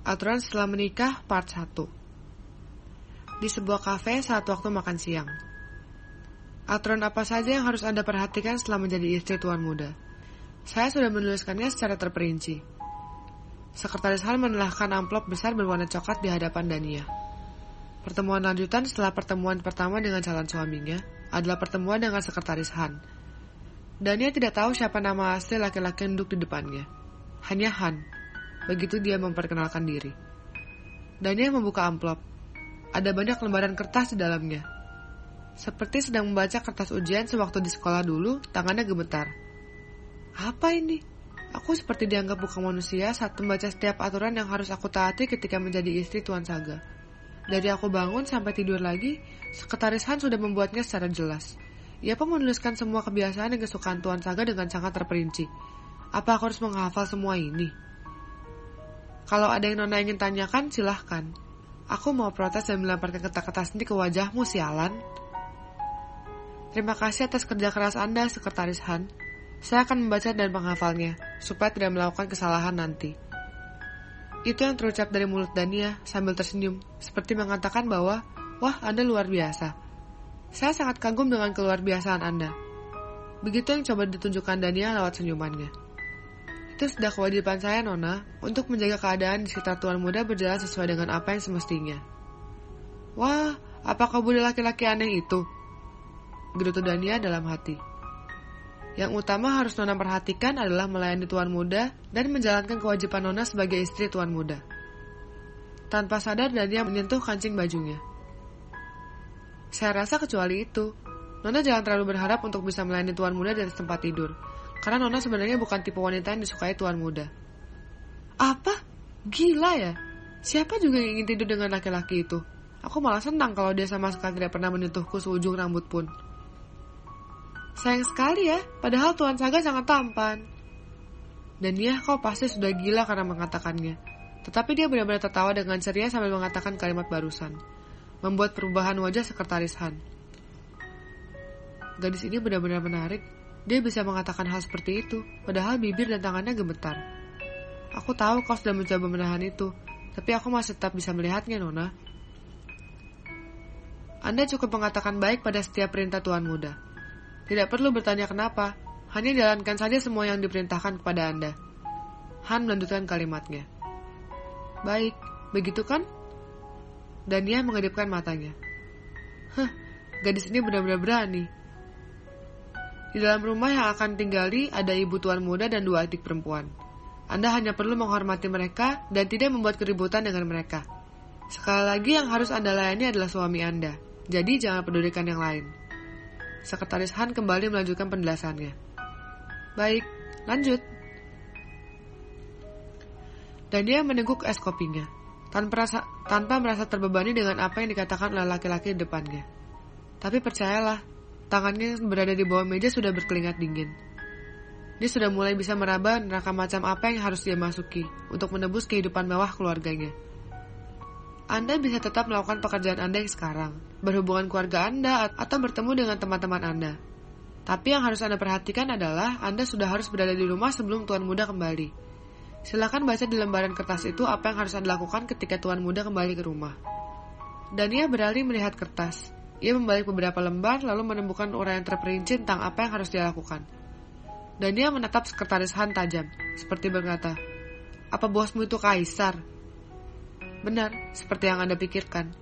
Aturan setelah menikah part 1 Di sebuah kafe saat waktu makan siang Aturan apa saja yang harus Anda perhatikan setelah menjadi istri tuan muda? Saya sudah menuliskannya secara terperinci. Sekretaris Han menelahkan amplop besar berwarna coklat di hadapan Dania. Pertemuan lanjutan setelah pertemuan pertama dengan calon suaminya adalah pertemuan dengan sekretaris Han. Dania tidak tahu siapa nama asli laki-laki yang duduk di depannya. Hanya Han. Begitu dia memperkenalkan diri. Dania membuka amplop. Ada banyak lembaran kertas di dalamnya. Seperti sedang membaca kertas ujian sewaktu di sekolah dulu, tangannya gemetar. Apa ini? Aku seperti dianggap bukan manusia saat membaca setiap aturan yang harus aku taati ketika menjadi istri Tuan Saga. Dari aku bangun sampai tidur lagi, Sekretaris Han sudah membuatnya secara jelas. Ia pun menuliskan semua kebiasaan dan kesukaan Tuan Saga dengan sangat terperinci. Apa aku harus menghafal semua ini? Kalau ada yang Nona ingin tanyakan, silahkan. Aku mau protes dan melemparkan kertas-kertas ini ke wajahmu, sialan. Terima kasih atas kerja keras Anda, Sekretaris Han. Saya akan membaca dan menghafalnya, supaya tidak melakukan kesalahan nanti. Itu yang terucap dari mulut Dania sambil tersenyum, seperti mengatakan bahwa, wah Anda luar biasa. Saya sangat kagum dengan keluar biasaan Anda. Begitu yang coba ditunjukkan Dania lewat senyumannya. Itu sudah kewajiban saya, Nona, untuk menjaga keadaan di sekitar Tuan Muda berjalan sesuai dengan apa yang semestinya. Wah, apakah bude laki-laki aneh itu? gerutu Dania dalam hati. Yang utama harus Nona perhatikan adalah melayani tuan muda dan menjalankan kewajiban Nona sebagai istri tuan muda. Tanpa sadar Dania menyentuh kancing bajunya. Saya rasa kecuali itu, Nona jangan terlalu berharap untuk bisa melayani tuan muda dari tempat tidur, karena Nona sebenarnya bukan tipe wanita yang disukai tuan muda. Apa? Gila ya? Siapa juga yang ingin tidur dengan laki-laki itu? Aku malah senang kalau dia sama sekali tidak pernah menyentuhku seujung rambut pun. Sayang sekali ya, padahal Tuan Saga sangat tampan. Dan ya, kau pasti sudah gila karena mengatakannya. Tetapi dia benar-benar tertawa dengan ceria sambil mengatakan kalimat barusan. Membuat perubahan wajah sekretaris Han. Gadis ini benar-benar menarik. Dia bisa mengatakan hal seperti itu, padahal bibir dan tangannya gemetar. Aku tahu kau sudah mencoba menahan itu, tapi aku masih tetap bisa melihatnya, Nona. Anda cukup mengatakan baik pada setiap perintah Tuan Muda. Tidak perlu bertanya kenapa, hanya jalankan saja semua yang diperintahkan kepada Anda. Han melanjutkan kalimatnya. Baik, begitu kan? Dan dia mengedipkan matanya. Hah, gadis ini benar-benar berani. Di dalam rumah yang akan tinggali ada ibu tuan muda dan dua adik perempuan. Anda hanya perlu menghormati mereka dan tidak membuat keributan dengan mereka. Sekali lagi yang harus Anda layani adalah suami Anda. Jadi jangan pedulikan yang lain. Sekretaris Han kembali melanjutkan penjelasannya. Baik, lanjut. Dan dia meneguk es kopinya, tanpa, tanpa merasa terbebani dengan apa yang dikatakan oleh laki-laki di depannya. Tapi percayalah, tangannya berada di bawah meja sudah berkeringat dingin. Dia sudah mulai bisa meraba neraka macam apa yang harus dia masuki untuk menebus kehidupan mewah keluarganya. Anda bisa tetap melakukan pekerjaan Anda yang sekarang, berhubungan keluarga Anda, atau bertemu dengan teman-teman Anda. Tapi yang harus Anda perhatikan adalah Anda sudah harus berada di rumah sebelum Tuan Muda kembali. Silakan baca di lembaran kertas itu apa yang harus Anda lakukan ketika Tuan Muda kembali ke rumah. Dania beralih melihat kertas. Ia membalik beberapa lembar lalu menemukan uraian terperinci tentang apa yang harus dia lakukan. Dania menatap sekretaris Han tajam, seperti berkata, Apa bosmu itu kaisar? Benar, seperti yang Anda pikirkan.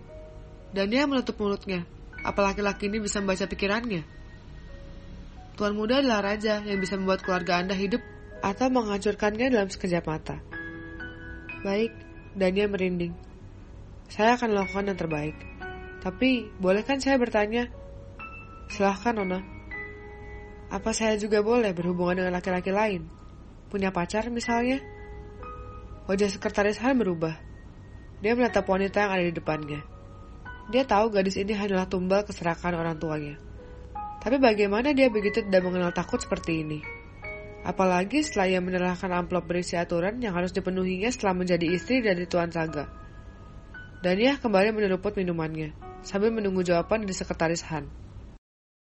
Dan dia menutup mulutnya. Apa laki-laki ini bisa membaca pikirannya? Tuan muda adalah raja yang bisa membuat keluarga Anda hidup atau menghancurkannya dalam sekejap mata. Baik, dan dia merinding. Saya akan melakukan yang terbaik. Tapi, bolehkan saya bertanya? Silahkan, Nona. Apa saya juga boleh berhubungan dengan laki-laki lain? Punya pacar misalnya? Wajah sekretaris hal berubah. Dia menatap wanita yang ada di depannya. Dia tahu gadis ini hanyalah tumbal keserakan orang tuanya. Tapi bagaimana dia begitu tidak mengenal takut seperti ini? Apalagi setelah ia menyerahkan amplop berisi aturan yang harus dipenuhinya setelah menjadi istri dari Tuan Saga. Dan ia kembali menyeruput minumannya, sambil menunggu jawaban dari sekretaris Han.